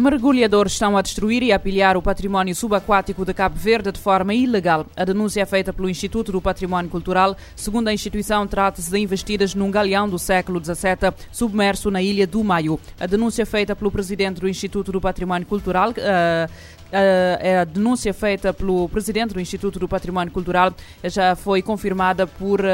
Mergulhadores estão a destruir e a pilhar o património subaquático de Cabo Verde de forma ilegal. A denúncia é feita pelo Instituto do Património Cultural. Segundo a instituição, trata-se de investidas num galeão do século XVII submerso na ilha do Maio. A denúncia é feita pelo presidente do Instituto do Património Cultural, uh, a, a denúncia feita pelo presidente do Instituto do Património Cultural já foi confirmada por uh,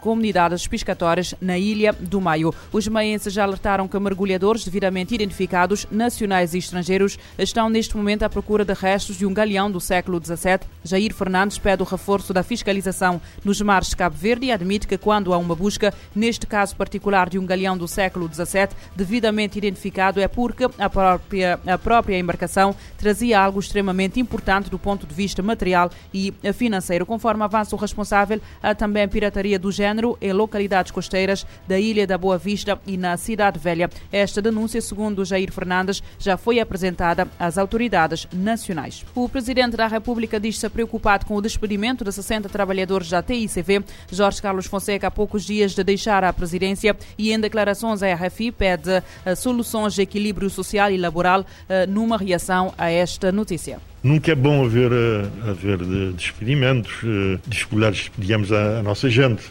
comunidades pescatórias na Ilha do Maio. Os maienses já alertaram que mergulhadores devidamente identificados, nacionais e estrangeiros, estão neste momento à procura de restos de um galeão do século XVII. Jair Fernandes pede o reforço da fiscalização nos mares de Cabo Verde e admite que quando há uma busca, neste caso particular de um galeão do século XVII, devidamente identificado, é porque a própria, a própria embarcação trazia algo algo extremamente importante do ponto de vista material e financeiro. Conforme avança o responsável, há também pirataria do género em localidades costeiras da Ilha da Boa Vista e na Cidade Velha. Esta denúncia, segundo Jair Fernandes, já foi apresentada às autoridades nacionais. O Presidente da República diz-se preocupado com o despedimento de 60 trabalhadores da TICV. Jorge Carlos Fonseca, há poucos dias de deixar a presidência e em declarações à RFI, pede uh, soluções de equilíbrio social e laboral uh, numa reação a esta notícia notícia. Nunca é bom haver, eh, haver despedimentos, eh, despolar, digamos, a, a, nossa gente,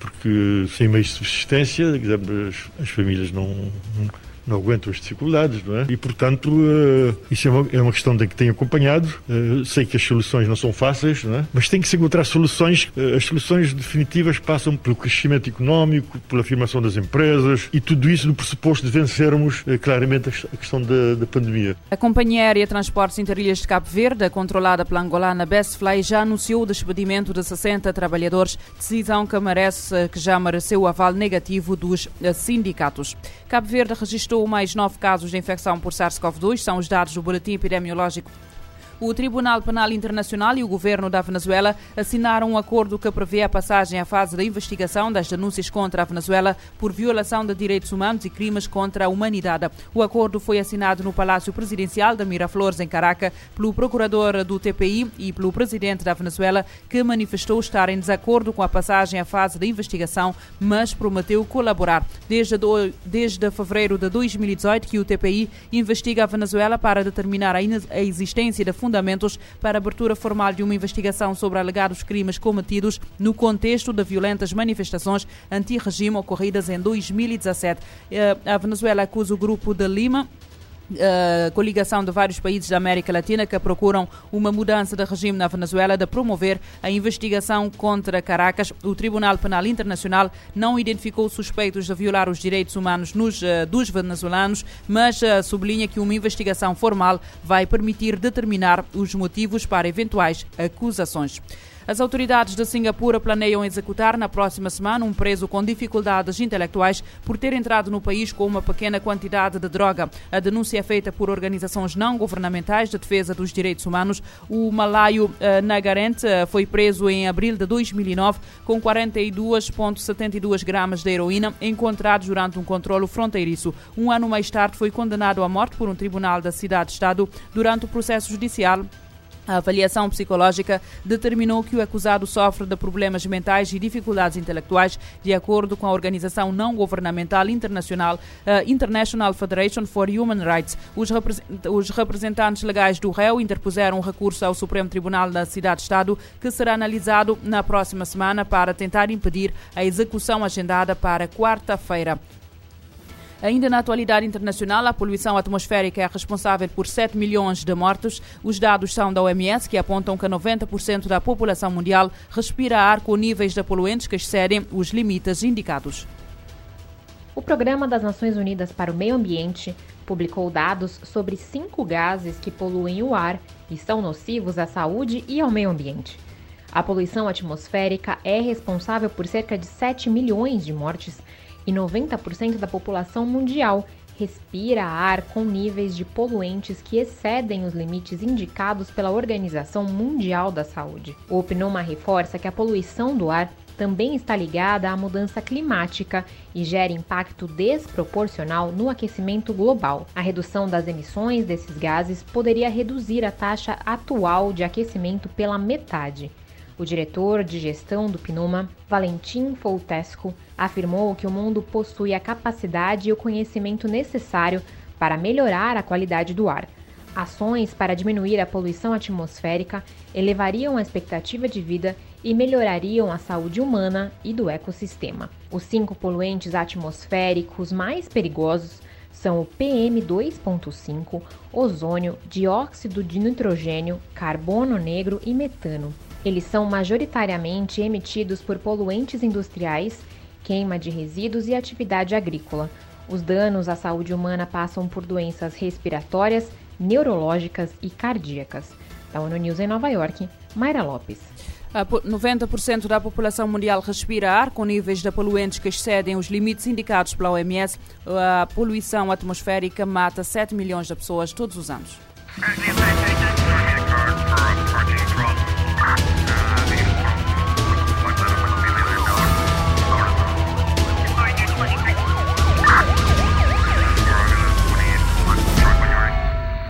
porque sem meios de subsistência, as, as famílias não, não não aguentam as dificuldades, não é? E, portanto, uh, isso é uma, é uma, questão de que tenho acompanhado. Uh, sei que as soluções não são fáceis, não é? Mas tem que se encontrar soluções. Uh, as soluções definitivas passam pelo crescimento económico, pela afirmação das empresas e tudo isso no pressuposto de vencermos claramente a questão da, da, pandemia. A Companhia Aérea Transportes Interilhas de Cabo Verde, controlada pela angolana Bestfly, já anunciou o despedimento de 60 trabalhadores, decisão que merece, que já mereceu o aval negativo dos sindicatos. Cabo Verde registrou registrou mais nove casos de infecção por SARS-CoV-2, são os dados do Boletim Epidemiológico o Tribunal Penal Internacional e o governo da Venezuela assinaram um acordo que prevê a passagem à fase da investigação das denúncias contra a Venezuela por violação de direitos humanos e crimes contra a humanidade. O acordo foi assinado no Palácio Presidencial de Miraflores, em Caracas, pelo procurador do TPI e pelo presidente da Venezuela, que manifestou estar em desacordo com a passagem à fase da investigação, mas prometeu colaborar. Desde, do, desde fevereiro de 2018 que o TPI investiga a Venezuela para determinar a, existência da fundamentos para a abertura formal de uma investigação sobre alegados crimes cometidos no contexto de violentas manifestações anti-regime ocorridas em 2017. Eh, a Venezuela acusa o grupo de Lima Uh, coligação de vários países da América Latina que procuram uma mudança de regime na Venezuela de promover a investigação contra Caracas. O Tribunal Penal Internacional não identificou suspeitos de violar os direitos humanos nos, uh, dos venezuelanos, mas uh, sublinha que uma investigação formal vai permitir determinar os motivos para eventuais acusações. As autoridades de Singapura planeiam executar na próxima semana um preso com dificuldades intelectuais por ter entrado no país com uma pequena quantidade de droga. A denúncia é feita por organizações não governamentais de defesa dos direitos humanos. O malaio uh, Nagarente uh, foi preso em abril de 2009 com 42,72 gramas de heroína encontrados durante um controlo fronteiriço. Um ano mais tarde foi condenado à morte por um tribunal da cidade-estado durante o processo judicial a avaliação psicológica determinou que o acusado sofre de problemas mentais e dificuldades intelectuais, de acordo com a organização não governamental internacional uh, International Federation for Human Rights. Os, os, representantes legais do réu interpuseram um recurso ao Supremo Tribunal da Cidade-Estado, que será analisado na próxima semana para tentar impedir a execução agendada para quarta-feira. Ainda na atualidade internacional, a poluição atmosférica é responsável por 7 milhões de mortos. Os dados são da OMS, que apontam que 90% da população mundial respira ar com níveis de poluentes que excedem os limites indicados. O Programa das Nações Unidas para o Meio Ambiente publicou dados sobre cinco gases que poluem o ar e são nocivos à saúde e ao meio ambiente. A poluição atmosférica é responsável por cerca de 7 milhões de mortes e 90% da população mundial respira ar com níveis de poluentes que excedem os limites indicados pela Organização Mundial da Saúde. O PNUMA reforça que a poluição do ar também está ligada à mudança climática e gera impacto desproporcional no aquecimento global. A redução das emissões desses gases poderia reduzir a taxa atual de aquecimento pela metade. O diretor de gestão do PNUMA, Valentim Foltesco, afirmou que o mundo possui a capacidade e o conhecimento necessário para melhorar a qualidade do ar. Ações para diminuir a poluição atmosférica elevariam a expectativa de vida e melhorariam a saúde humana e do ecossistema. Os cinco poluentes atmosféricos mais perigosos são o PM2.5, ozônio, dióxido de nitrogênio, carbono negro e metano. Eles são majoritariamente emitidos por poluentes industriais, queima de resíduos e atividade agrícola. Os danos à saúde humana passam por doenças respiratórias, neurológicas e cardíacas. Da ONU News em Nova York, Mayra Lopes. 90% da população mundial respira ar com níveis de poluentes que excedem os limites indicados pela OMS. A poluição atmosférica mata 7 milhões de pessoas todos os anos.